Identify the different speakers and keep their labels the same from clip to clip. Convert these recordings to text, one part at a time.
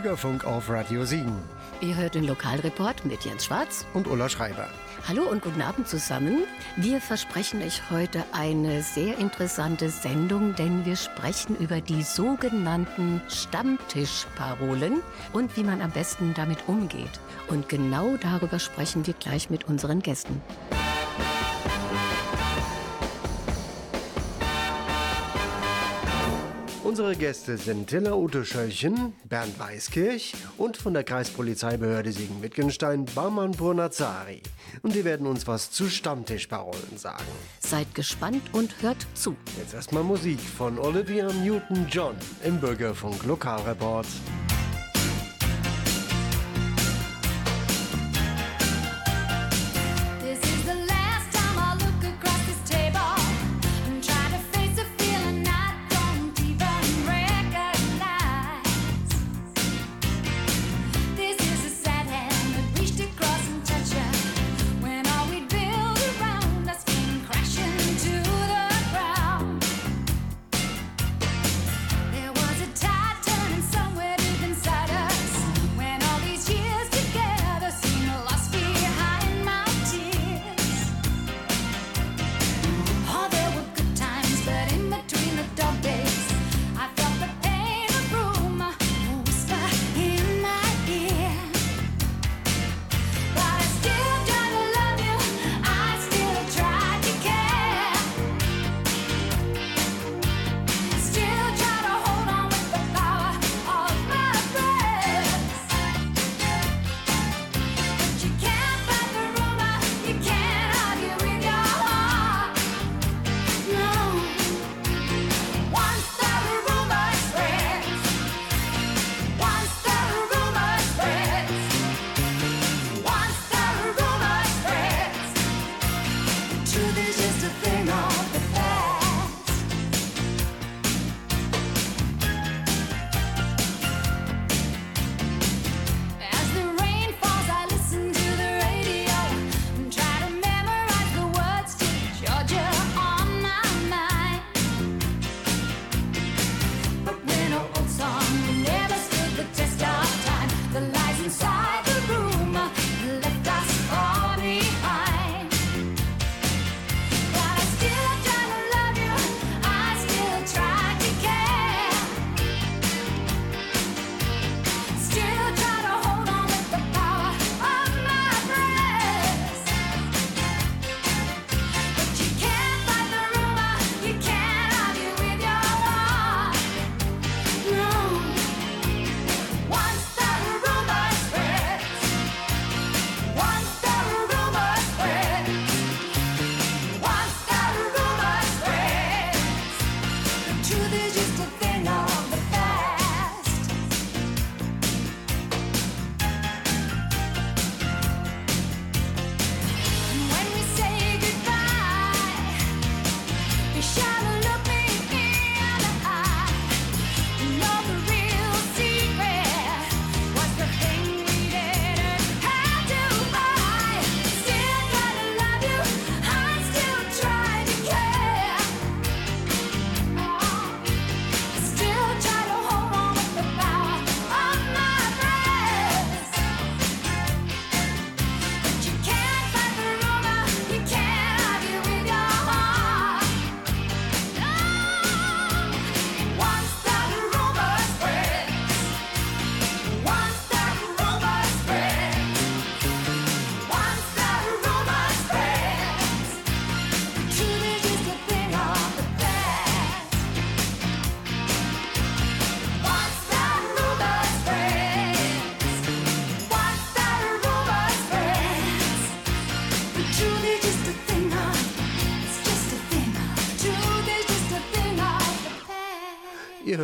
Speaker 1: Bürgerfunk auf Radio Siegen.
Speaker 2: Ihr hört den Lokalreport mit Jens Schwarz
Speaker 1: und Ulla Schreiber.
Speaker 2: Hallo und guten Abend zusammen. Wir versprechen euch heute eine sehr interessante Sendung, denn wir sprechen über die sogenannten Stammtischparolen und wie man am besten damit umgeht. Und genau darüber sprechen wir gleich mit unseren Gästen.
Speaker 1: Unsere Gäste sind Tilla Ute Schöllchen, Bernd Weiskirch und von der Kreispolizeibehörde Siegen-Wittgenstein Barman Purnazari. Und die werden uns was zu Stammtischparolen sagen.
Speaker 2: Seid gespannt und hört zu.
Speaker 1: Jetzt erstmal Musik von Olivia Newton-John im Bürgerfunk Lokalreport.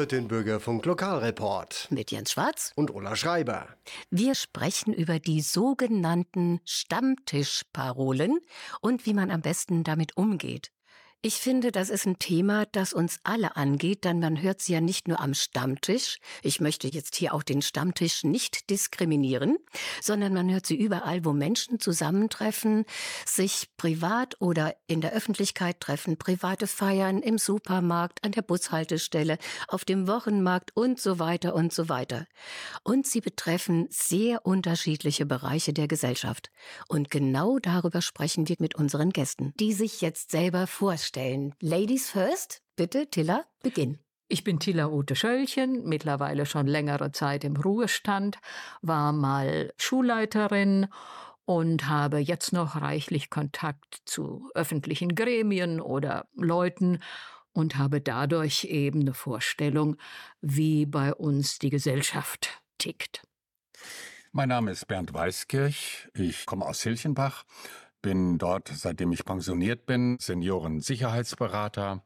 Speaker 1: Hört den Bürgerfunk Lokalreport.
Speaker 2: Mit Jens Schwarz
Speaker 1: und Ulla Schreiber.
Speaker 2: Wir sprechen über die sogenannten Stammtischparolen und wie man am besten damit umgeht. Ich finde, das ist ein Thema, das uns alle angeht, denn man hört sie ja nicht nur am Stammtisch. Ich möchte jetzt hier auch den Stammtisch nicht diskriminieren, sondern man hört sie überall, wo Menschen zusammentreffen, sich privat oder in der Öffentlichkeit treffen, private Feiern im Supermarkt, an der Bushaltestelle, auf dem Wochenmarkt und so weiter und so weiter. Und sie betreffen sehr unterschiedliche Bereiche der Gesellschaft. Und genau darüber sprechen wir mit unseren Gästen, die sich jetzt selber vorstellen vorstellen. Ladies first, bitte, Tilla, beginn.
Speaker 3: Ich bin Tilla Ute Schöllchen, mittlerweile schon längere Zeit im Ruhestand, war mal Schulleiterin und habe jetzt noch reichlich Kontakt zu öffentlichen Gremien oder Leuten und habe dadurch eben eine Vorstellung, wie bei uns die Gesellschaft tickt.
Speaker 4: Mein Name ist Bernd Weißkirch, ich komme aus Hilchenbach bin dort, seitdem ich pensioniert bin, Seniorensicherheitsberater.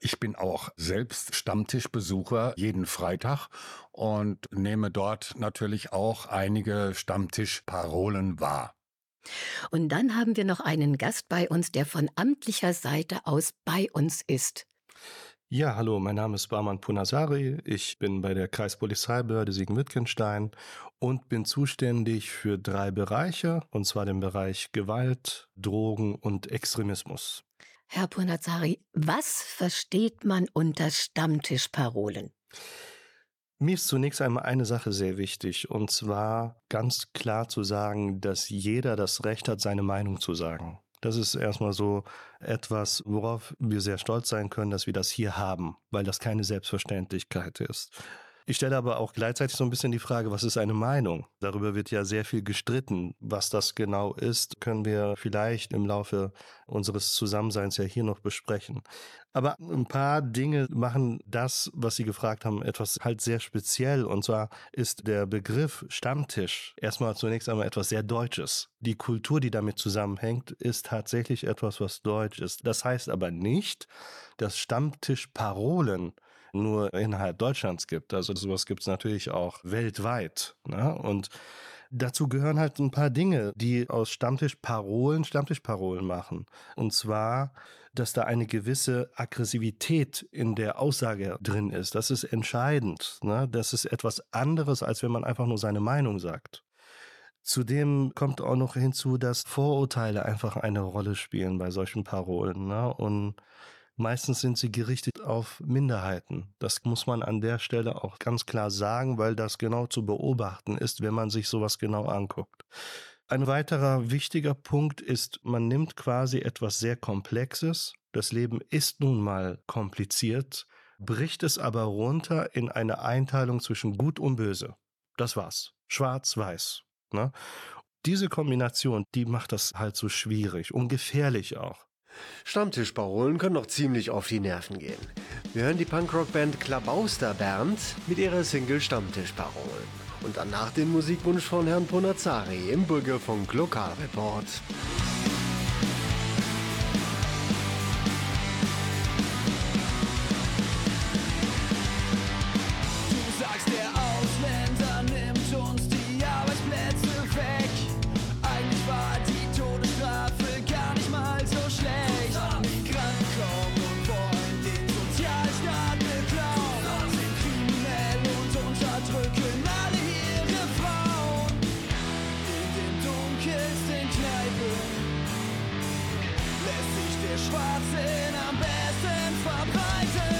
Speaker 4: Ich bin auch selbst Stammtischbesucher jeden Freitag und nehme dort natürlich auch einige Stammtischparolen wahr.
Speaker 2: Und dann haben wir noch einen Gast bei uns, der von amtlicher Seite aus bei uns ist.
Speaker 5: Ja, hallo, mein Name ist Barman Punasari. Ich bin bei der Kreispolizeibehörde Siegen-Wittgenstein und bin zuständig für drei Bereiche, und zwar den Bereich Gewalt, Drogen und Extremismus.
Speaker 2: Herr Punazari, was versteht man unter Stammtischparolen?
Speaker 5: Mir ist zunächst einmal eine Sache sehr wichtig, und zwar ganz klar zu sagen, dass jeder das Recht hat, seine Meinung zu sagen. Das ist erstmal so etwas, worauf wir sehr stolz sein können, dass wir das hier haben, weil das keine Selbstverständlichkeit ist. Ich stelle aber auch gleichzeitig so ein bisschen die Frage, was ist eine Meinung? Darüber wird ja sehr viel gestritten. Was das genau ist, können wir vielleicht im Laufe unseres Zusammenseins ja hier noch besprechen. Aber ein paar Dinge machen das, was Sie gefragt haben, etwas halt sehr speziell. Und zwar ist der Begriff Stammtisch erstmal zunächst einmal etwas sehr Deutsches. Die Kultur, die damit zusammenhängt, ist tatsächlich etwas, was deutsch ist. Das heißt aber nicht, dass Stammtischparolen nur innerhalb Deutschlands gibt. Also sowas gibt es natürlich auch weltweit. Ne? Und dazu gehören halt ein paar Dinge, die aus Stammtischparolen Stammtischparolen machen. Und zwar, dass da eine gewisse Aggressivität in der Aussage drin ist. Das ist entscheidend. Ne? Das ist etwas anderes, als wenn man einfach nur seine Meinung sagt. Zudem kommt auch noch hinzu, dass Vorurteile einfach eine Rolle spielen bei solchen Parolen. Ne? Und Meistens sind sie gerichtet auf Minderheiten. Das muss man an der Stelle auch ganz klar sagen, weil das genau zu beobachten ist, wenn man sich sowas genau anguckt. Ein weiterer wichtiger Punkt ist, man nimmt quasi etwas sehr Komplexes. Das Leben ist nun mal kompliziert, bricht es aber runter in eine Einteilung zwischen Gut und Böse. Das war's. Schwarz-Weiß. Ne? Diese Kombination, die macht das halt so schwierig und gefährlich auch.
Speaker 6: Stammtischparolen können noch ziemlich auf die Nerven gehen. Wir hören die Punkrock-Band Klabauster Bernd mit ihrer Single Stammtischparolen. Und danach den Musikwunsch von Herrn Ponazzari im Bürgerfunk Lokalreport.
Speaker 7: Schwachsinn am besten verbreiten.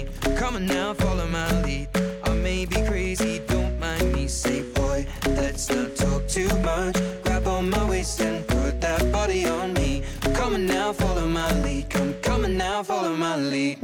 Speaker 8: Come on now, follow my lead. I may be crazy, don't mind me. Say, boy, let's not talk too much. Grab on my waist and put that body on me. Come on now, follow my lead. Come, come on now, follow my lead.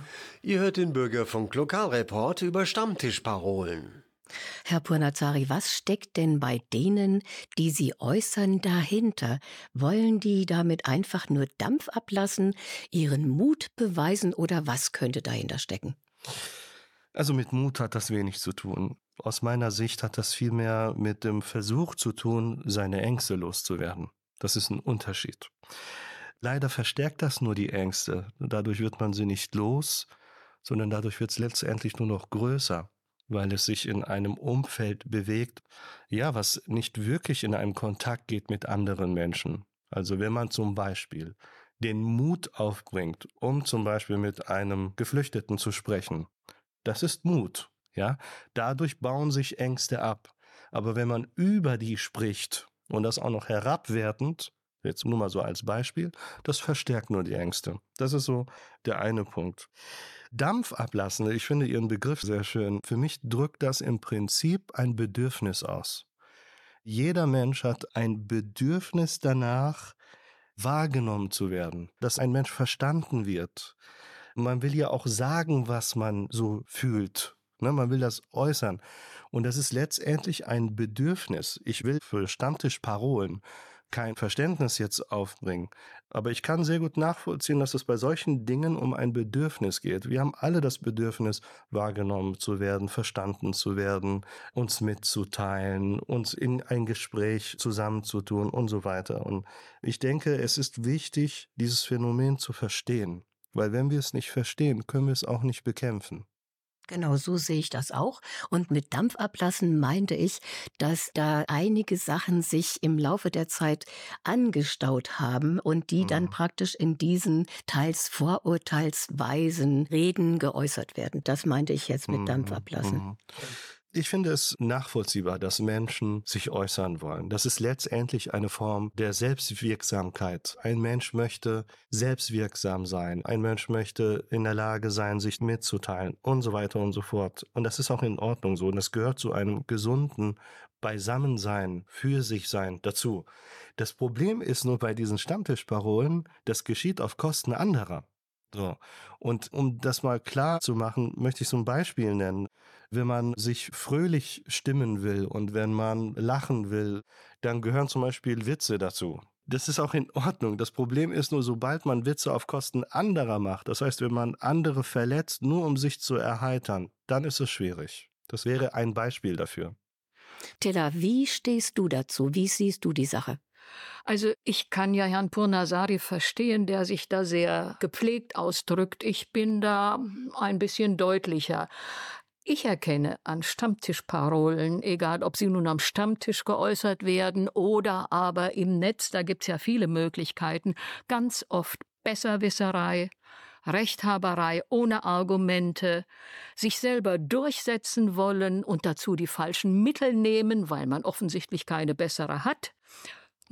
Speaker 1: Ihr hört den Bürgerfunk Lokalreport über Stammtischparolen.
Speaker 2: Herr Purnazari, was steckt denn bei denen, die Sie äußern, dahinter? Wollen die damit einfach nur Dampf ablassen, ihren Mut beweisen oder was könnte dahinter stecken?
Speaker 5: Also mit Mut hat das wenig zu tun. Aus meiner Sicht hat das vielmehr mit dem Versuch zu tun, seine Ängste loszuwerden. Das ist ein Unterschied. Leider verstärkt das nur die Ängste. Dadurch wird man sie nicht los, sondern dadurch wird es letztendlich nur noch größer, weil es sich in einem Umfeld bewegt, ja, was nicht wirklich in einem Kontakt geht mit anderen Menschen. Also wenn man zum Beispiel den Mut aufbringt, um zum Beispiel mit einem Geflüchteten zu sprechen, das ist Mut, ja. Dadurch bauen sich Ängste ab. Aber wenn man über die spricht und das auch noch herabwertend, jetzt nur mal so als Beispiel, das verstärkt nur die Ängste. Das ist so der eine Punkt. Dampf ablassen, ich finde Ihren Begriff sehr schön. Für mich drückt das im Prinzip ein Bedürfnis aus. Jeder Mensch hat ein Bedürfnis danach, wahrgenommen zu werden, dass ein Mensch verstanden wird. Man will ja auch sagen, was man so fühlt. Ne, man will das äußern. Und das ist letztendlich ein Bedürfnis. Ich will für Stammtischparolen kein Verständnis jetzt aufbringen. Aber ich kann sehr gut nachvollziehen, dass es bei solchen Dingen um ein Bedürfnis geht. Wir haben alle das Bedürfnis, wahrgenommen zu werden, verstanden zu werden, uns mitzuteilen, uns in ein Gespräch zusammenzutun und so weiter. Und ich denke, es ist wichtig, dieses Phänomen zu verstehen. Weil wenn wir es nicht verstehen, können wir es auch nicht bekämpfen.
Speaker 2: Genau, so sehe ich das auch. Und mit Dampf ablassen meinte ich, dass da einige Sachen sich im Laufe der Zeit angestaut haben und die dann
Speaker 5: Mhm.
Speaker 2: praktisch in diesen teils vorurteilsweisen Reden geäußert werden. Das meinte ich jetzt mit Dampf
Speaker 5: Mhm,
Speaker 2: ablassen.
Speaker 5: mhm. Ich finde es nachvollziehbar, dass Menschen sich äußern wollen. Das ist letztendlich eine Form der Selbstwirksamkeit. Ein Mensch möchte selbstwirksam sein. Ein Mensch möchte in der Lage sein, sich mitzuteilen und so weiter und so fort. Und das ist auch in Ordnung so. Und das gehört zu einem gesunden Beisammensein, für sich sein dazu. Das Problem ist nur bei diesen Stammtischparolen, das geschieht auf Kosten anderer. So. Und um das mal klar zu machen, möchte ich so ein Beispiel nennen. Wenn man sich fröhlich stimmen will und wenn man lachen will, dann gehören zum Beispiel Witze dazu. Das ist auch in Ordnung. Das Problem ist nur, sobald man Witze auf Kosten anderer macht, das heißt, wenn man andere verletzt, nur um sich zu erheitern, dann ist es schwierig. Das wäre ein Beispiel dafür.
Speaker 2: Tilla, wie stehst du dazu? Wie siehst du die Sache?
Speaker 3: Also ich kann ja Herrn Purnasari verstehen, der sich da sehr gepflegt ausdrückt. Ich bin da ein bisschen deutlicher. Ich erkenne an Stammtischparolen, egal ob sie nun am Stammtisch geäußert werden oder aber im Netz, da gibt's ja viele Möglichkeiten, ganz oft Besserwisserei, Rechthaberei ohne Argumente, sich selber durchsetzen wollen und dazu die falschen Mittel nehmen, weil man offensichtlich keine bessere hat.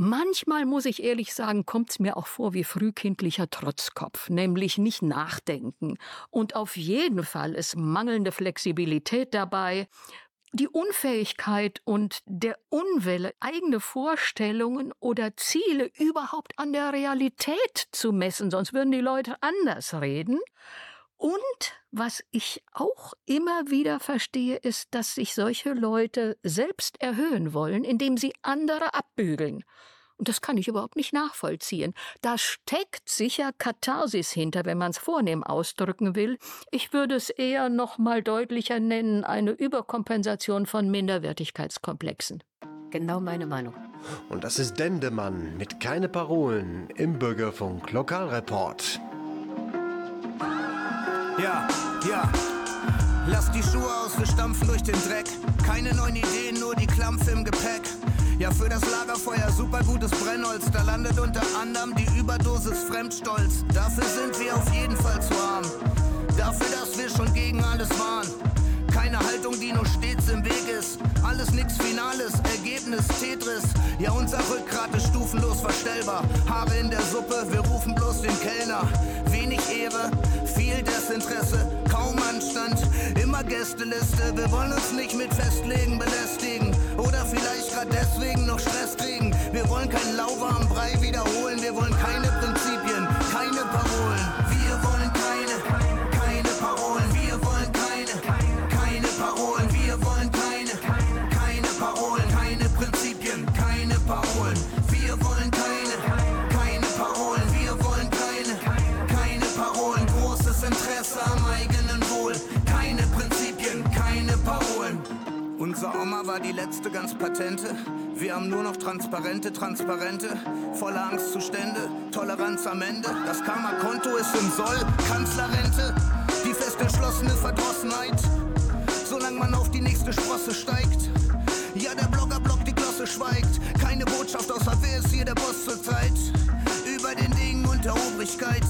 Speaker 3: Manchmal muss ich ehrlich sagen, kommt es mir auch vor wie frühkindlicher Trotzkopf, nämlich nicht nachdenken. Und auf jeden Fall ist mangelnde Flexibilität dabei, die Unfähigkeit und der Unwille, eigene Vorstellungen oder Ziele überhaupt an der Realität zu messen, sonst würden die Leute anders reden. Und was ich auch immer wieder verstehe, ist, dass sich solche Leute selbst erhöhen wollen, indem sie andere abbügeln. Und das kann ich überhaupt nicht nachvollziehen. Da steckt sicher Katharsis hinter, wenn man es vornehm ausdrücken will. Ich würde es eher noch mal deutlicher nennen, eine Überkompensation von Minderwertigkeitskomplexen.
Speaker 2: Genau meine Meinung.
Speaker 1: Und das ist Dendemann mit Keine Parolen im Bürgerfunk Lokalreport.
Speaker 9: Ja, ja. Lass die Schuhe aus, wir stampfen durch den Dreck. Keine neuen Ideen, nur die Klampfe im Gepäck. Ja, für das Lagerfeuer super gutes Brennholz. Da landet unter anderem die Überdosis Fremdstolz. Dafür sind wir auf jeden Fall zu arm. Dafür, dass wir schon gegen alles waren. Keine Haltung, die nur stets im Weg ist. Alles nix Finales, Ergebnis Tetris. Ja, unser Rückgrat ist stufenlos verstellbar. Haare in der Suppe, wir rufen bloß den Kellner. Wenig Ehre, viel Desinteresse, kaum Anstand. Immer Gästeliste, wir wollen uns nicht mit Festlegen belästigen. Oder vielleicht grad deswegen noch Stress kriegen. Wir wollen keinen lauwarmen Brei wiederholen, wir wollen keine Prinzipien, Unser Oma war die letzte ganz patente. Wir haben nur noch transparente, transparente, voller Angstzustände, Toleranz am Ende. Das Karma-Konto ist im Soll, Kanzlerrente, die fest entschlossene Verdrossenheit. Solange man auf die nächste Sprosse steigt. Ja, der Blogger blockt, die Glosse schweigt. Keine Botschaft außer wer ist hier der Boss zur Zeit. Über den Dingen und der Obrigkeit.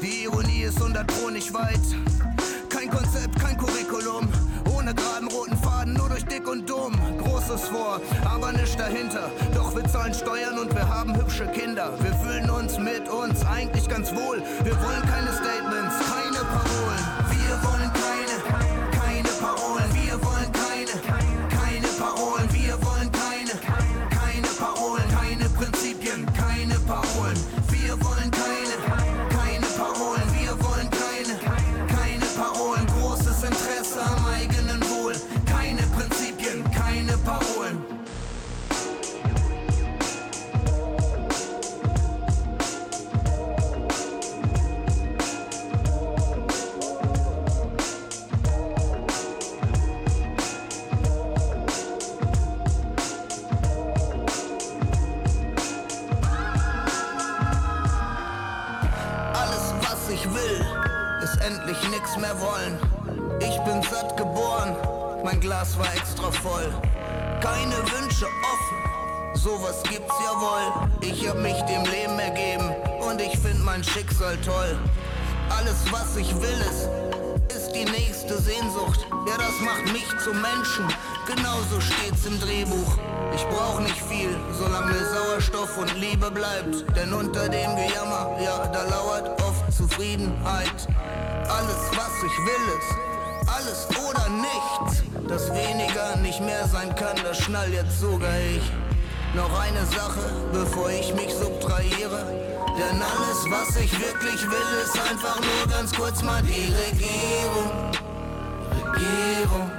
Speaker 9: Die Ironie ist hundert Pro nicht weit. Kein Konzept, kein Curriculum. Ohne geraden roten Faden, nur durch dick und dumm. Großes vor, aber nichts dahinter. Doch wir zahlen Steuern und wir haben hübsche Kinder. Wir fühlen uns mit uns eigentlich ganz wohl. Wir wollen keine Statements, keine Schicksal toll. Alles, was ich will, ist, ist die nächste Sehnsucht. Ja, das macht mich zum Menschen, genauso steht's im Drehbuch. Ich brauch nicht viel, solange mir Sauerstoff und Liebe bleibt. Denn unter dem Gejammer, ja, da lauert oft Zufriedenheit. Alles, was ich will, ist alles oder nichts. Dass weniger nicht mehr sein kann, das schnall jetzt sogar ich. Noch eine Sache, bevor ich mich subtrahiere. Denn alles, was ich wirklich will, ist einfach nur ganz kurz mal die Regierung. Regierung,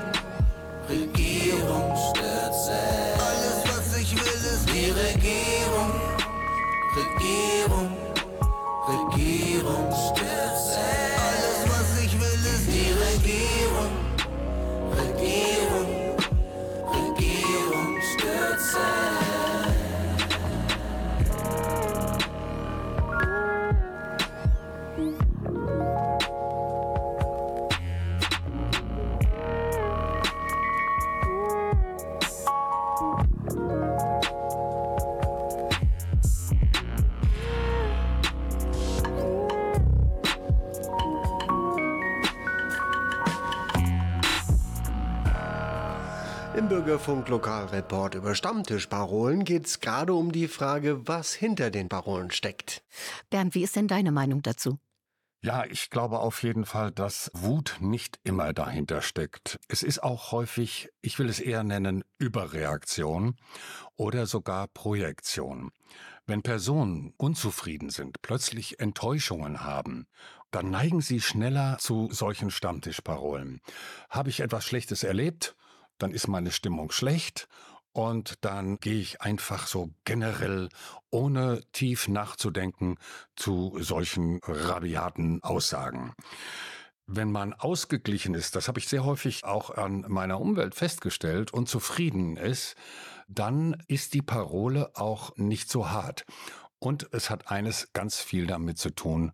Speaker 1: Im Bürgerfunk Lokalreport über Stammtischparolen geht es gerade um die Frage, was hinter den Parolen steckt.
Speaker 2: Bernd, wie ist denn deine Meinung dazu?
Speaker 4: Ja, ich glaube auf jeden Fall, dass Wut nicht immer dahinter steckt. Es ist auch häufig, ich will es eher nennen, Überreaktion oder sogar Projektion. Wenn Personen unzufrieden sind, plötzlich Enttäuschungen haben, dann neigen sie schneller zu solchen Stammtischparolen. Habe ich etwas Schlechtes erlebt? Dann ist meine Stimmung schlecht und dann gehe ich einfach so generell, ohne tief nachzudenken, zu solchen rabiaten Aussagen. Wenn man ausgeglichen ist, das habe ich sehr häufig auch an meiner Umwelt festgestellt und zufrieden ist, dann ist die Parole auch nicht so hart. Und es hat eines ganz viel damit zu tun,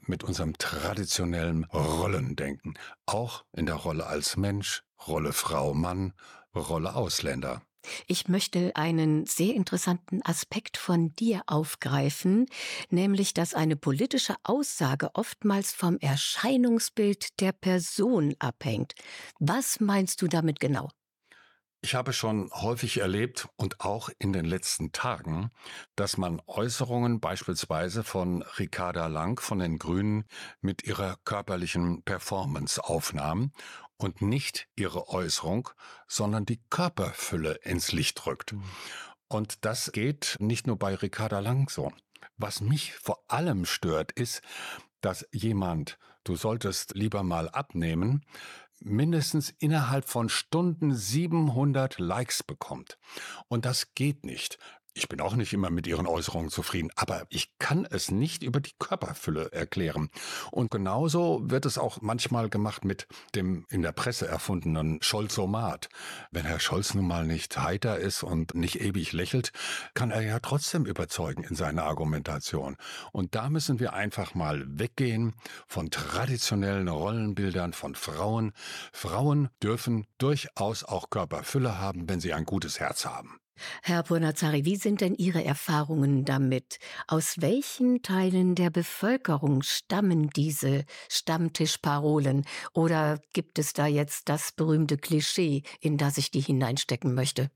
Speaker 4: mit unserem traditionellen Rollendenken. Auch in der Rolle als Mensch, Rolle Frau, Mann, Rolle Ausländer.
Speaker 2: Ich möchte einen sehr interessanten Aspekt von dir aufgreifen, nämlich dass eine politische Aussage oftmals vom Erscheinungsbild der Person abhängt. Was meinst du damit genau?
Speaker 4: Ich habe schon häufig erlebt und auch in den letzten Tagen, dass man Äußerungen beispielsweise von Ricarda Lang von den Grünen mit ihrer körperlichen Performance aufnahm und nicht ihre Äußerung, sondern die Körperfülle ins Licht rückt. Und das geht nicht nur bei Ricarda Lang so. Was mich vor allem stört, ist, dass jemand, du solltest lieber mal abnehmen, mindestens innerhalb von Stunden 700 Likes bekommt. Und das geht nicht. Ich bin auch nicht immer mit ihren Äußerungen zufrieden, aber ich kann es nicht über die Körperfülle erklären. Und genauso wird es auch manchmal gemacht mit dem in der Presse erfundenen Scholzomat. Wenn Herr Scholz nun mal nicht heiter ist und nicht ewig lächelt, kann er ja trotzdem überzeugen in seiner Argumentation. Und da müssen wir einfach mal weggehen von traditionellen Rollenbildern von Frauen. Frauen dürfen durchaus auch Körperfülle haben, wenn sie ein gutes Herz haben.
Speaker 2: Herr Purnazari, wie sind denn Ihre Erfahrungen damit? Aus welchen Teilen der Bevölkerung stammen diese Stammtischparolen? Oder gibt es da jetzt das berühmte Klischee, in das ich die hineinstecken möchte?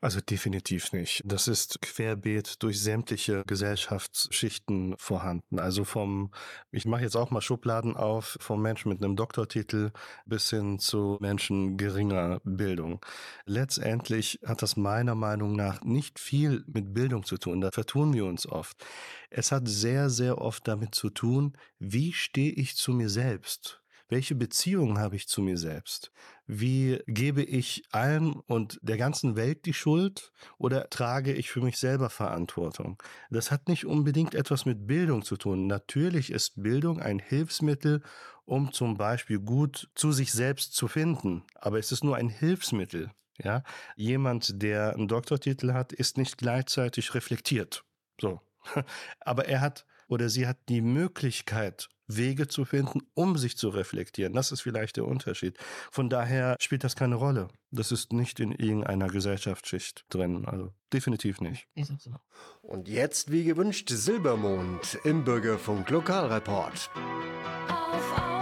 Speaker 5: Also definitiv nicht. Das ist querbeet durch sämtliche Gesellschaftsschichten vorhanden. Also vom, ich mache jetzt auch mal Schubladen auf, vom Menschen mit einem Doktortitel bis hin zu Menschen geringer Bildung. Letztendlich hat das meiner Meinung nach nicht viel mit Bildung zu tun. Da vertun wir uns oft. Es hat sehr, sehr oft damit zu tun, wie stehe ich zu mir selbst? Welche Beziehung habe ich zu mir selbst? Wie gebe ich allem und der ganzen Welt die Schuld oder trage ich für mich selber Verantwortung? Das hat nicht unbedingt etwas mit Bildung zu tun. Natürlich ist Bildung ein Hilfsmittel, um zum Beispiel gut zu sich selbst zu finden. Aber es ist nur ein Hilfsmittel. Ja, jemand, der einen Doktortitel hat, ist nicht gleichzeitig reflektiert. So. Aber er hat oder sie hat die Möglichkeit, Wege zu finden, um sich zu reflektieren. Das ist vielleicht der Unterschied. Von daher spielt das keine Rolle. Das ist nicht in irgendeiner Gesellschaftsschicht drin. Also definitiv nicht.
Speaker 1: Und jetzt, wie gewünscht, Silbermond im Bürgerfunk Lokalreport.
Speaker 10: Auf, auf.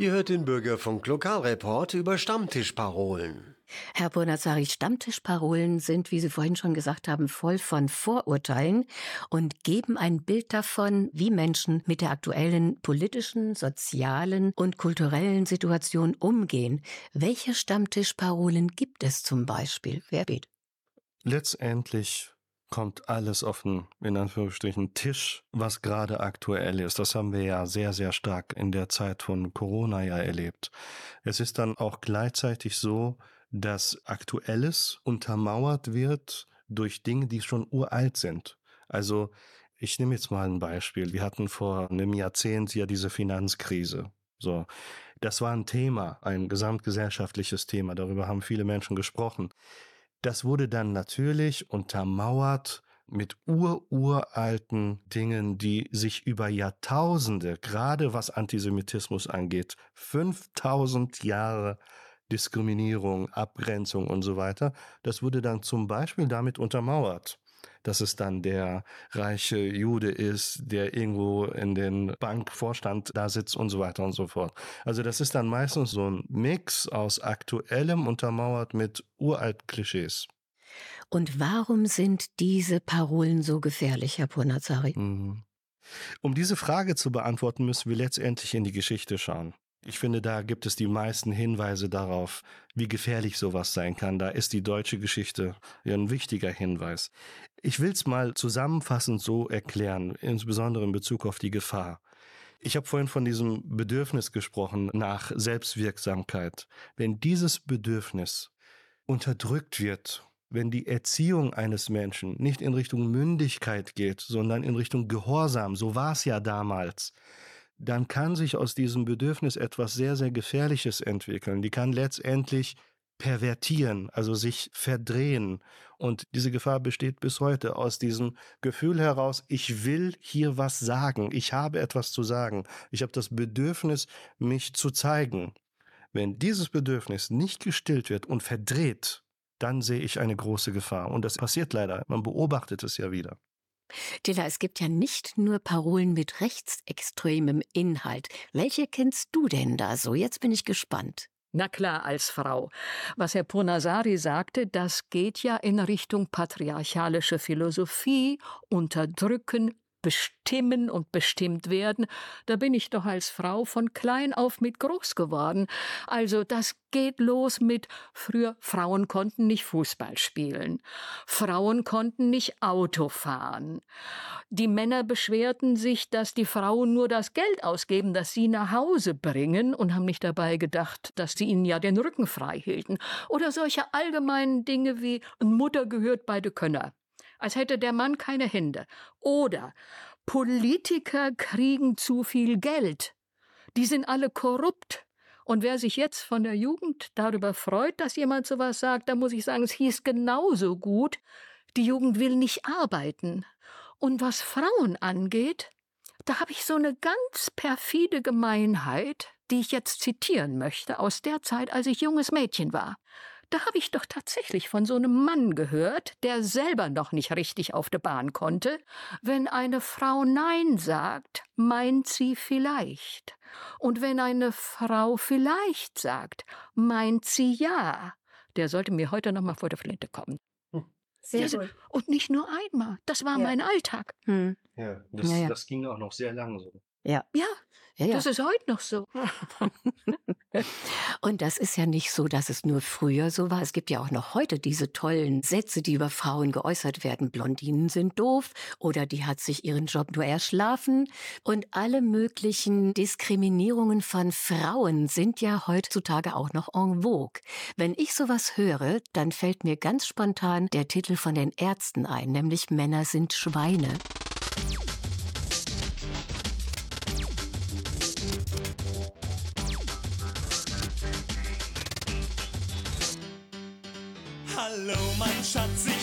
Speaker 1: Ihr hört den Bürgerfunk Lokalreport über Stammtischparolen.
Speaker 2: Herr Bonazari, Stammtischparolen sind, wie Sie vorhin schon gesagt haben, voll von Vorurteilen und geben ein Bild davon, wie Menschen mit der aktuellen politischen, sozialen und kulturellen Situation umgehen. Welche Stammtischparolen gibt es zum Beispiel? Wer geht?
Speaker 5: Letztendlich kommt alles auf den, in Anführungsstrichen, Tisch, was gerade aktuell ist. Das haben wir ja sehr, sehr stark in der Zeit von Corona ja erlebt. Es ist dann auch gleichzeitig so, dass Aktuelles untermauert wird durch Dinge, die schon uralt sind. Also ich nehme jetzt mal ein Beispiel. Wir hatten vor einem Jahrzehnt ja diese Finanzkrise. So, das war ein Thema, ein gesamtgesellschaftliches Thema. Darüber haben viele Menschen gesprochen. Das wurde dann natürlich untermauert mit ururalten Dingen, die sich über Jahrtausende, gerade was Antisemitismus angeht, 5000 Jahre Diskriminierung, Abgrenzung und so weiter, das wurde dann zum Beispiel damit untermauert dass es dann der reiche Jude ist, der irgendwo in den Bankvorstand da sitzt und so weiter und so fort. Also das ist dann meistens so ein Mix aus aktuellem untermauert mit uralt Klischees.
Speaker 2: Und warum sind diese Parolen so gefährlich, Herr Purnazari?
Speaker 5: Mhm. Um diese Frage zu beantworten, müssen wir letztendlich in die Geschichte schauen. Ich finde, da gibt es die meisten Hinweise darauf, wie gefährlich sowas sein kann. Da ist die deutsche Geschichte ein wichtiger Hinweis. Ich will es mal zusammenfassend so erklären, insbesondere in Bezug auf die Gefahr. Ich habe vorhin von diesem Bedürfnis gesprochen nach Selbstwirksamkeit. Wenn dieses Bedürfnis unterdrückt wird, wenn die Erziehung eines Menschen nicht in Richtung Mündigkeit geht, sondern in Richtung Gehorsam, so war es ja damals, dann kann sich aus diesem Bedürfnis etwas sehr, sehr Gefährliches entwickeln. Die kann letztendlich pervertieren, also sich verdrehen. Und diese Gefahr besteht bis heute aus diesem Gefühl heraus, ich will hier was sagen, ich habe etwas zu sagen, ich habe das Bedürfnis, mich zu zeigen. Wenn dieses Bedürfnis nicht gestillt wird und verdreht, dann sehe ich eine große Gefahr. Und das passiert leider. Man beobachtet es ja wieder.
Speaker 2: Tilla, es gibt ja nicht nur Parolen mit rechtsextremem Inhalt. Welche kennst du denn da so? Jetzt bin ich gespannt.
Speaker 3: Na klar, als Frau. Was Herr Purnasari sagte, das geht ja in Richtung patriarchalische Philosophie, unterdrücken, bestimmen und bestimmt werden, da bin ich doch als Frau von klein auf mit groß geworden. Also das geht los mit früher Frauen konnten nicht Fußball spielen, Frauen konnten nicht Auto fahren. Die Männer beschwerten sich, dass die Frauen nur das Geld ausgeben, das sie nach Hause bringen und haben nicht dabei gedacht, dass sie ihnen ja den Rücken frei hielten. Oder solche allgemeinen Dinge wie Mutter gehört beide Könner als hätte der Mann keine Hände. Oder Politiker kriegen zu viel Geld. Die sind alle korrupt. Und wer sich jetzt von der Jugend darüber freut, dass jemand sowas sagt, da muss ich sagen, es hieß genauso gut, die Jugend will nicht arbeiten. Und was Frauen angeht, da habe ich so eine ganz perfide Gemeinheit, die ich jetzt zitieren möchte, aus der Zeit, als ich junges Mädchen war. Da habe ich doch tatsächlich von so einem Mann gehört, der selber noch nicht richtig auf der Bahn konnte. Wenn eine Frau Nein sagt, meint sie vielleicht. Und wenn eine Frau vielleicht sagt, meint sie ja. Der sollte mir heute noch mal vor der Flinte kommen.
Speaker 2: Sehr
Speaker 3: Das-
Speaker 2: gut.
Speaker 3: Und nicht nur einmal. Das war
Speaker 2: Ja.
Speaker 3: mein Alltag.
Speaker 2: Hm.
Speaker 5: Ja, das,
Speaker 2: Ja, ja.
Speaker 5: das ging auch noch sehr lange so.
Speaker 2: Ja.
Speaker 3: Ja,
Speaker 2: Ja, ja.
Speaker 3: das ist heute noch so.
Speaker 2: Und das ist ja nicht so, dass es nur früher so war. Es gibt ja auch noch heute diese tollen Sätze, die über Frauen geäußert werden. Blondinen sind doof oder die hat sich ihren Job nur erschlafen. Und alle möglichen Diskriminierungen von Frauen sind ja heutzutage auch noch en vogue. Wenn ich sowas höre, dann fällt mir ganz spontan der Titel von den Ärzten ein, nämlich Männer sind Schweine.
Speaker 11: Hallo mein Schatz, ich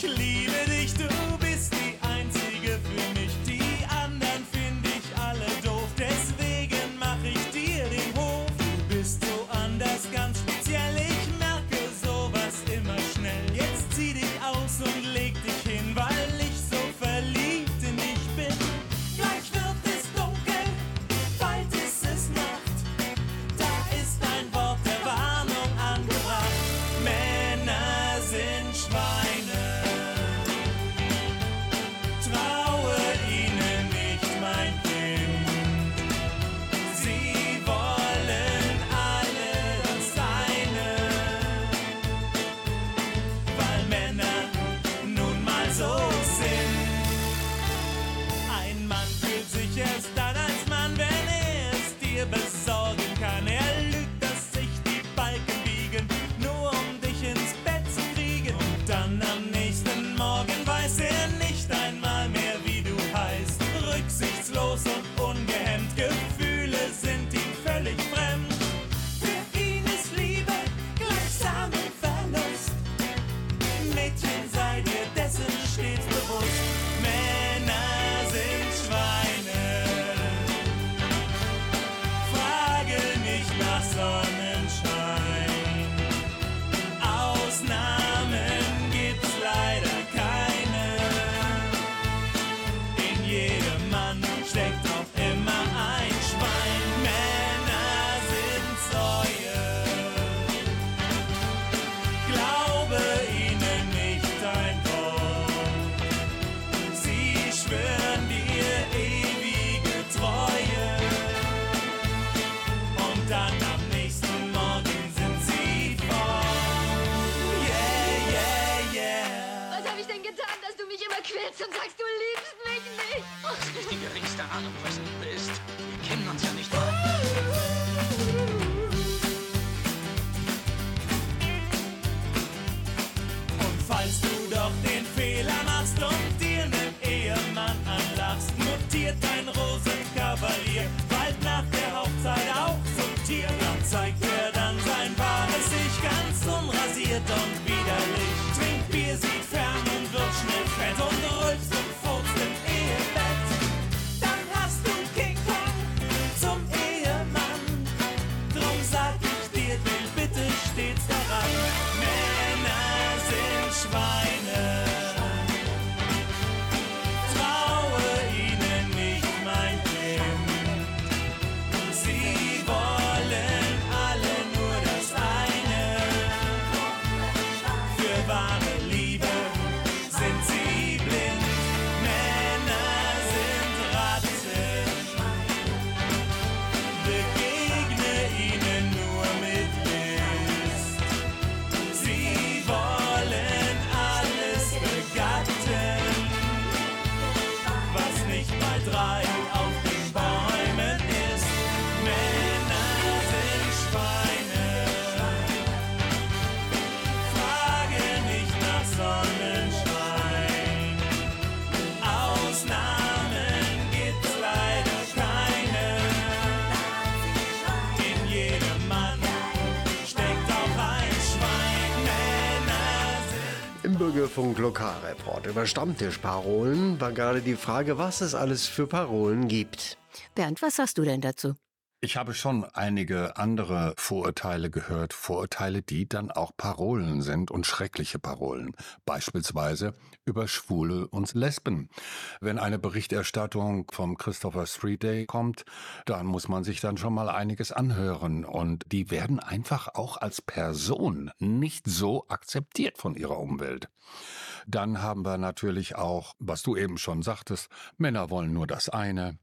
Speaker 1: Stammtischparolen war gerade die Frage, was es alles für Parolen gibt.
Speaker 2: Bernd, was sagst du denn dazu?
Speaker 4: Ich habe schon einige andere Vorurteile gehört, Vorurteile, die dann auch Parolen sind und schreckliche Parolen, beispielsweise über Schwule und Lesben. Wenn eine Berichterstattung vom Christopher Street Day kommt, dann muss man sich dann schon mal einiges anhören und die werden einfach auch als Person nicht so akzeptiert von ihrer Umwelt. Dann haben wir natürlich auch, was du eben schon sagtest, Männer wollen nur das eine.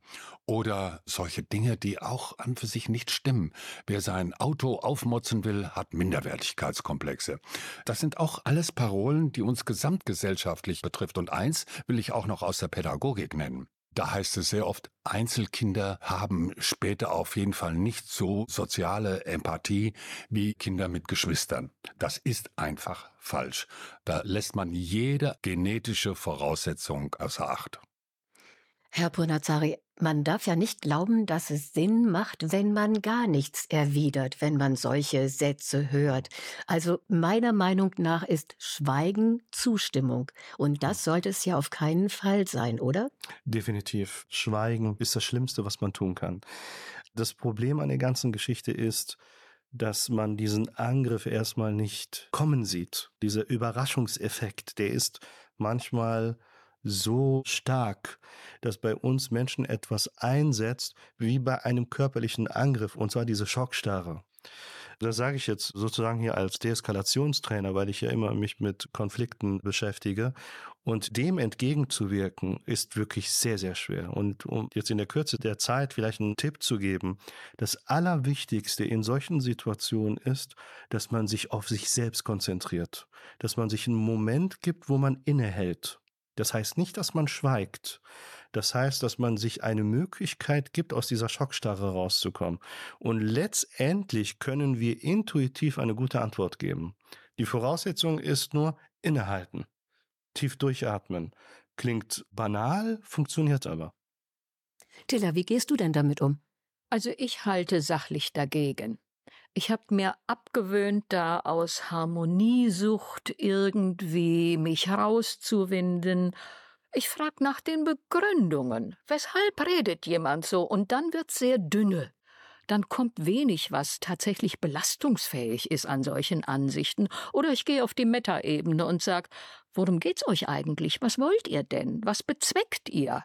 Speaker 4: Oder solche Dinge, die auch an für sich nicht stimmen. Wer sein Auto aufmotzen will, hat Minderwertigkeitskomplexe. Das sind auch alles Parolen, die uns gesamtgesellschaftlich betrifft. Und eins will ich auch noch aus der Pädagogik nennen. Da heißt es sehr oft, Einzelkinder haben später auf jeden Fall nicht so soziale Empathie wie Kinder mit Geschwistern. Das ist einfach falsch. Da lässt man jede genetische Voraussetzung außer Acht.
Speaker 2: Herr Purnazari, man darf ja nicht glauben, dass es Sinn macht, wenn man gar nichts erwidert, wenn man solche Sätze hört. Also meiner Meinung nach ist Schweigen Zustimmung. Und das sollte es ja auf keinen Fall sein, oder?
Speaker 5: Definitiv. Schweigen ist das Schlimmste, was man tun kann. Das Problem an der ganzen Geschichte ist, dass man diesen Angriff erstmal nicht kommen sieht. Dieser Überraschungseffekt, der ist manchmal so stark, dass bei uns Menschen etwas einsetzt, wie bei einem körperlichen Angriff, und zwar diese Schockstarre. Das sage ich jetzt sozusagen hier als Deeskalationstrainer, weil ich ja immer mich mit Konflikten beschäftige. Und dem entgegenzuwirken, ist wirklich sehr, sehr schwer. Und um jetzt in der Kürze der Zeit vielleicht einen Tipp zu geben, das Allerwichtigste in solchen Situationen ist, dass man sich auf sich selbst konzentriert, dass man sich einen Moment gibt, wo man innehält. Das heißt nicht, dass man schweigt. Das heißt, dass man sich eine Möglichkeit gibt, aus dieser Schockstarre rauszukommen. Und letztendlich können wir intuitiv eine gute Antwort geben. Die Voraussetzung ist nur innehalten, tief durchatmen. Klingt banal, funktioniert aber.
Speaker 2: Tilla, wie gehst du denn damit um?
Speaker 3: Also ich halte sachlich dagegen. Ich habe mir abgewöhnt, da aus Harmoniesucht irgendwie mich rauszuwinden. Ich frag nach den Begründungen. Weshalb redet jemand so? Und dann wird's sehr dünne. Dann kommt wenig, was tatsächlich belastungsfähig ist an solchen Ansichten. Oder ich gehe auf die Metaebene und sag, worum geht's euch eigentlich? Was wollt ihr denn? Was bezweckt ihr?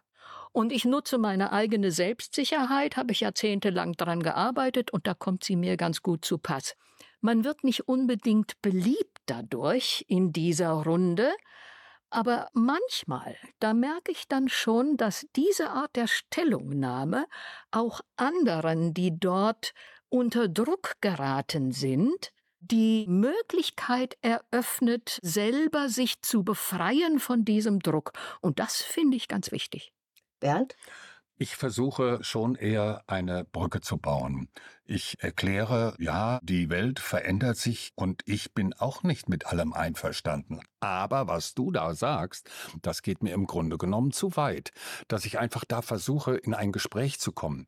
Speaker 3: Und ich nutze meine eigene Selbstsicherheit, habe ich jahrzehntelang daran gearbeitet und da kommt sie mir ganz gut zu Pass. Man wird nicht unbedingt beliebt dadurch in dieser Runde, aber manchmal, da merke ich dann schon, dass diese Art der Stellungnahme auch anderen, die dort unter Druck geraten sind, die Möglichkeit eröffnet, selber sich zu befreien von diesem Druck. Und das finde ich ganz wichtig.
Speaker 2: Bernd?
Speaker 4: Ich versuche schon eher eine Brücke zu bauen. Ich erkläre, ja, die Welt verändert sich und ich bin auch nicht mit allem einverstanden. Aber was du da sagst, das geht mir im Grunde genommen zu weit, dass ich einfach da versuche, in ein Gespräch zu kommen.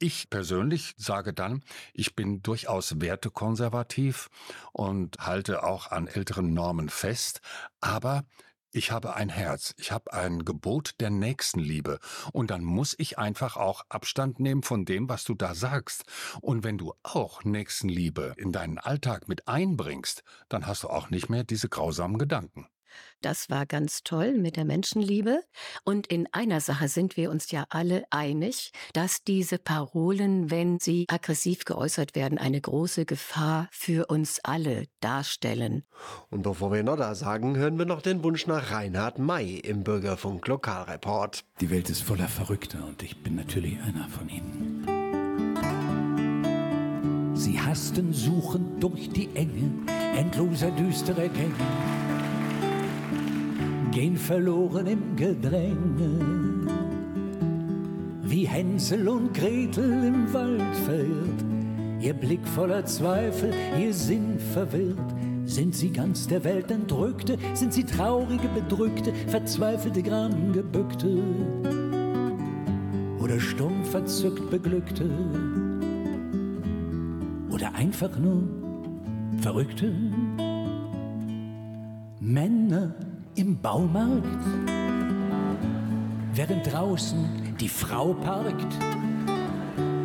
Speaker 4: Ich persönlich sage dann, ich bin durchaus wertekonservativ und halte auch an älteren Normen fest, aber ich habe ein Herz, ich habe ein Gebot der Nächstenliebe und dann muss ich einfach auch Abstand nehmen von dem, was du da sagst. Und wenn du auch Nächstenliebe in deinen Alltag mit einbringst, dann hast du auch nicht mehr diese grausamen Gedanken.
Speaker 2: Das war ganz toll mit der Menschenliebe. Und in einer Sache sind wir uns ja alle einig, dass diese Parolen, wenn sie aggressiv geäußert werden, eine große Gefahr für uns alle darstellen.
Speaker 1: Und bevor wir noch da sagen, hören wir noch den Wunsch nach Reinhard May im Bürgerfunk Lokalreport.
Speaker 12: Die Welt ist voller Verrückter und ich bin natürlich einer von ihnen. Sie hasten suchend durch die Enge endloser düsterer Gänge, gehen verloren im Gedränge. Wie Hänsel und Gretel im Wald verirrt, ihr Blick voller Zweifel, ihr Sinn verwirrt. Sind sie ganz der Welt entrückte, sind sie traurige, bedrückte, verzweifelte, grangebückte oder stumm verzückt beglückte oder einfach nur Verrückte? Männer im Baumarkt, während draußen die Frau parkt,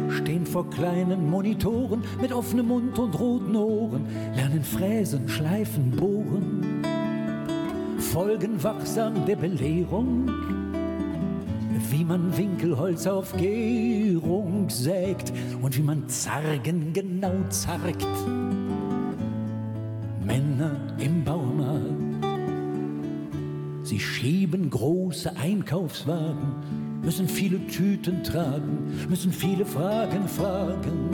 Speaker 12: stehen vor kleinen Monitoren mit offenem Mund und roten Ohren, lernen fräsen, schleifen, bohren, folgen wachsam der Belehrung, wie man Winkelholz auf Gärung sägt und wie man Zargen genau zargt. Große Einkaufswagen, müssen viele Tüten tragen, müssen viele Fragen fragen,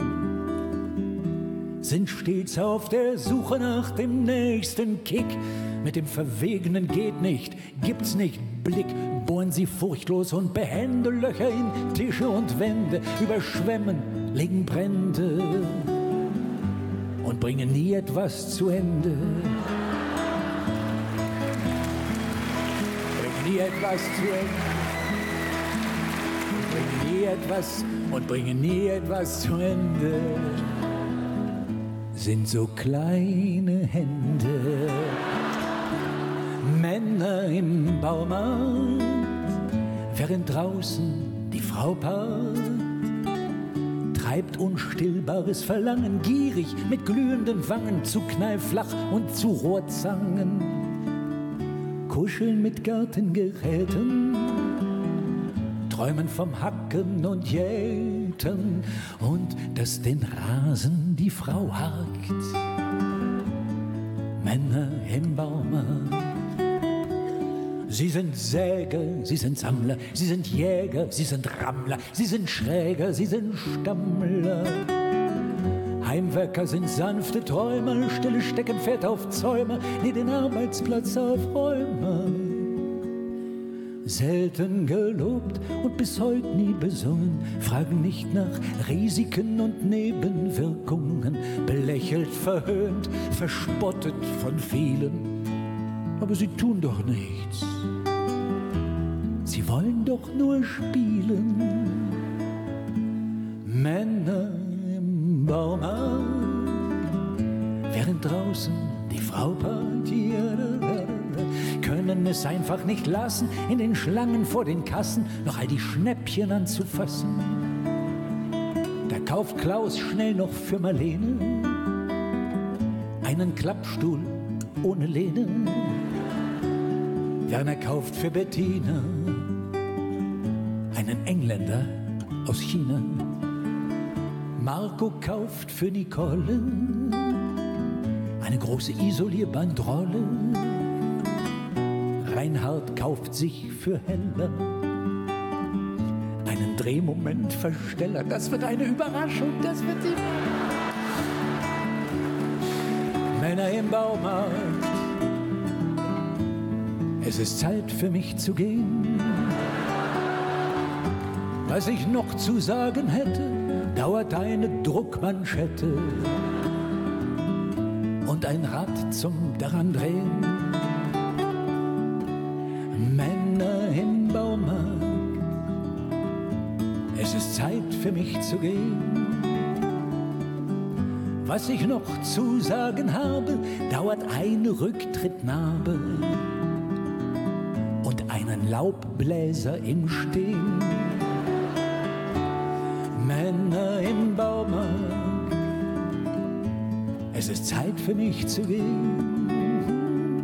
Speaker 12: sind stets auf der Suche nach dem nächsten Kick. Mit dem Verwegenen geht nicht, gibt's nicht Blick, bohren sie furchtlos und behende Löcher in Tische und Wände, überschwemmen, legen Brände und bringen nie etwas zu Ende. Nie etwas zu Ende. Bringen nie etwas und bringen nie etwas zu Ende. Sind so kleine Hände. Männer im Baumarkt, während draußen die Frau paart treibt unstillbares Verlangen, gierig mit glühenden Wangen zu Kneiflach und zu Rohrzangen. Kuscheln mit Gartengeräten, träumen vom Hacken und Jäten und dass den Rasen die Frau hakt. Männer im Baumarkt. Sie sind Säger, sie sind Sammler, sie sind Jäger, sie sind Rammler, sie sind Schräger, sie sind Stammler. Heimwerker sind sanfte Träumer, stille Steckenpferd auf Zäumer, die den Arbeitsplatz aufräumen selten gelobt und bis heute nie besungen, fragen nicht nach Risiken und Nebenwirkungen, belächelt, verhöhnt, verspottet von vielen. Aber sie tun doch nichts, sie wollen doch nur spielen. Männer im Baumarkt, während draußen die Frau Party können es einfach nicht lassen, in den Schlangen vor den Kassen noch all die Schnäppchen anzufassen. Da kauft Klaus schnell noch für Marlene einen Klappstuhl ohne Lehne. Werner kauft für Bettina einen Engländer aus China. Marco kauft für Nicole eine große Isolierbandrolle. Sich für Hella einen Drehmomentversteller. Das wird eine Überraschung, das wird die Männer im Baumarkt. Es ist Zeit für mich zu gehen. Was ich noch zu sagen hätte, dauert eine Druckmanschette und ein Rad zum daran für mich zu gehen. Was ich noch zu sagen habe, dauert eine Rücktrittnarbe und einen Laubbläser im Stehen. Männer im Baumarkt, es ist Zeit für mich zu gehen.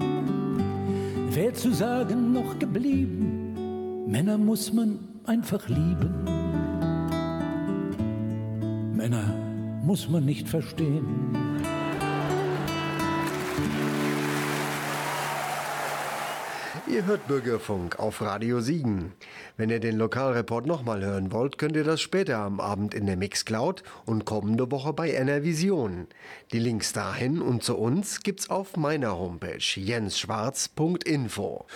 Speaker 12: Wer zu sagen noch geblieben, Männer muss man einfach lieben. Muss man nicht verstehen.
Speaker 1: Ihr hört Bürgerfunk auf Radio Siegen. Wenn ihr den Lokalreport nochmal hören wollt, könnt ihr das später am Abend in der Mixcloud und kommende Woche bei NRVision. Die Links dahin und zu uns gibt's auf meiner Homepage jensschwarz.info.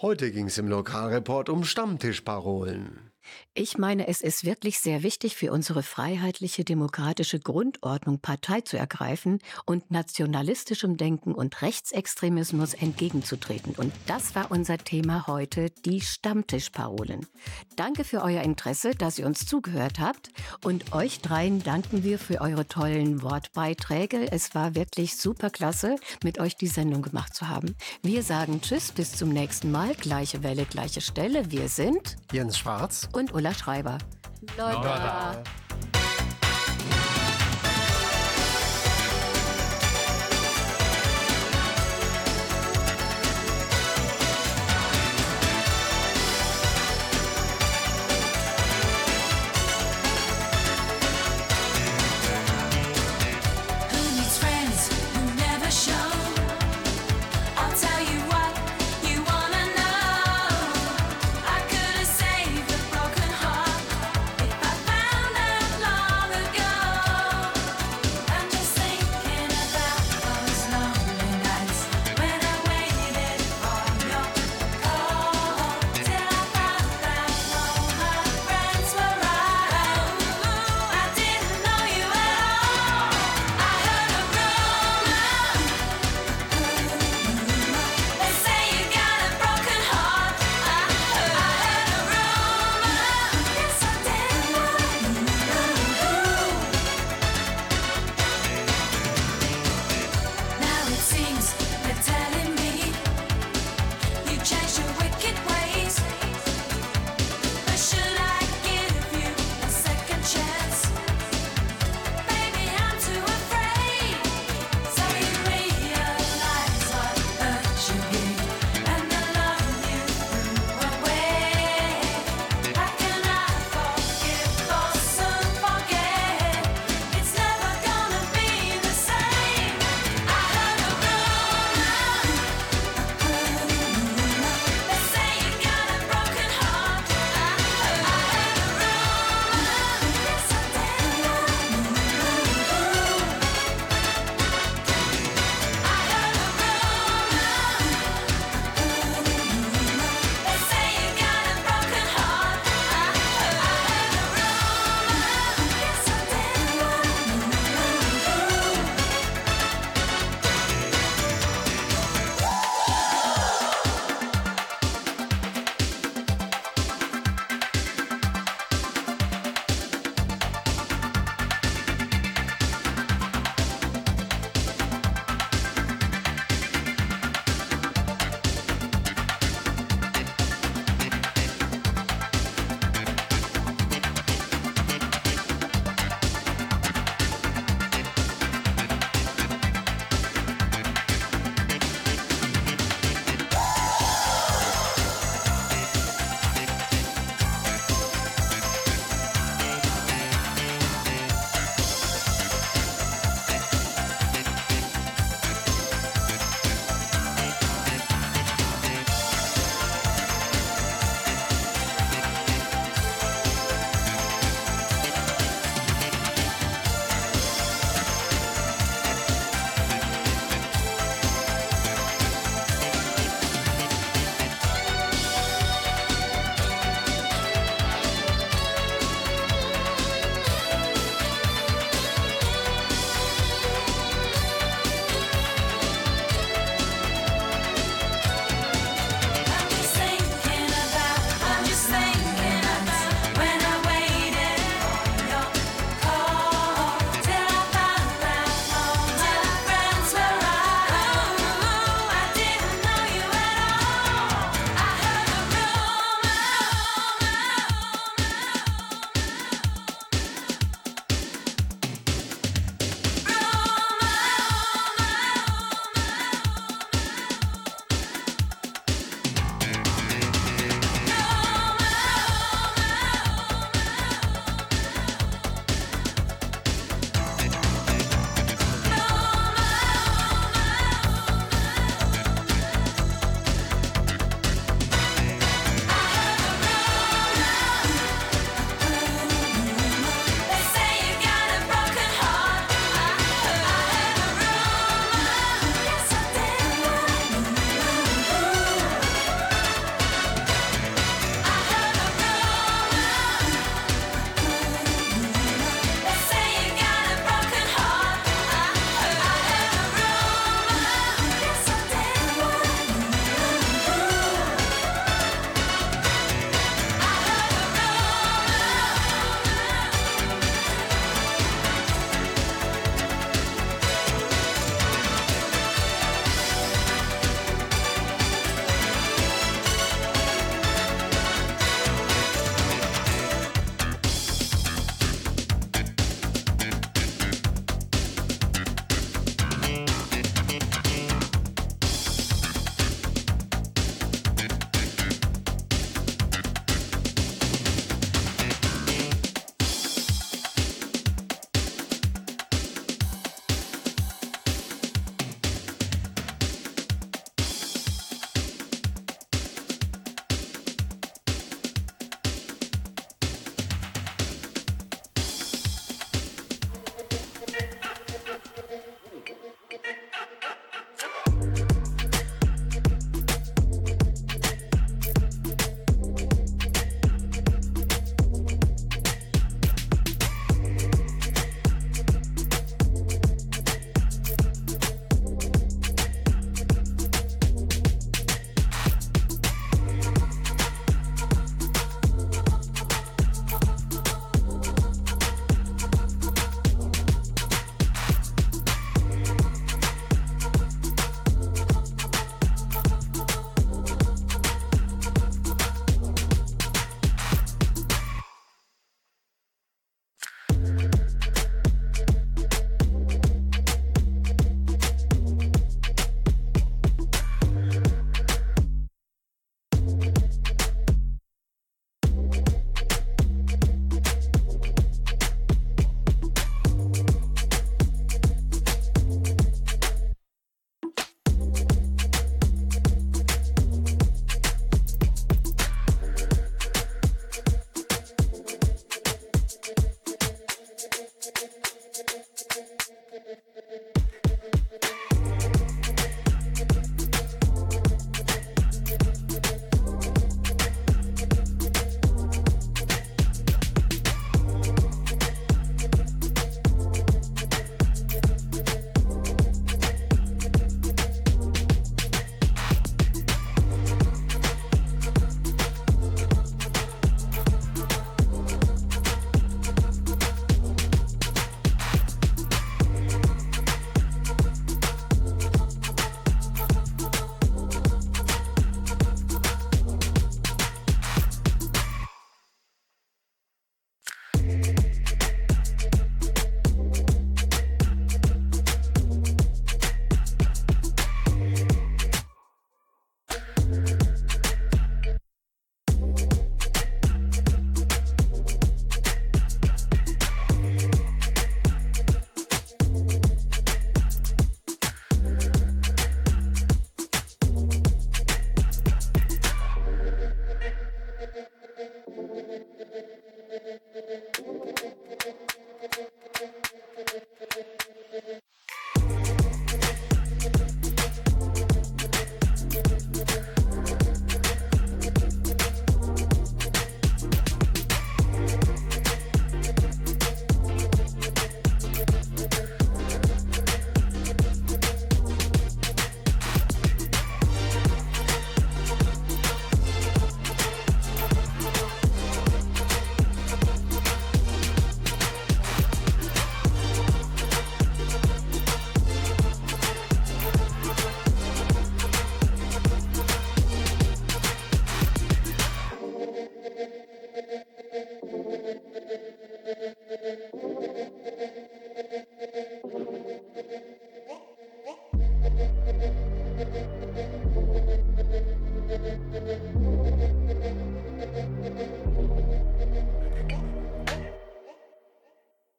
Speaker 1: Heute ging's im Lokalreport um Stammtischparolen.
Speaker 2: Ich meine, es ist wirklich sehr wichtig für unsere freiheitliche demokratische Grundordnung Partei zu ergreifen und nationalistischem Denken und Rechtsextremismus entgegenzutreten. Und das war unser Thema heute, die Stammtischparolen. Danke für euer Interesse, dass ihr uns zugehört habt. Und euch dreien danken wir für eure tollen Wortbeiträge. Es war wirklich super klasse, mit euch die Sendung gemacht zu haben. Wir sagen Tschüss, bis zum nächsten Mal. Gleiche Welle, gleiche Stelle. Wir sind
Speaker 1: Jens Schwarz
Speaker 2: und Ulla Ulla Schreiber.
Speaker 1: Leute.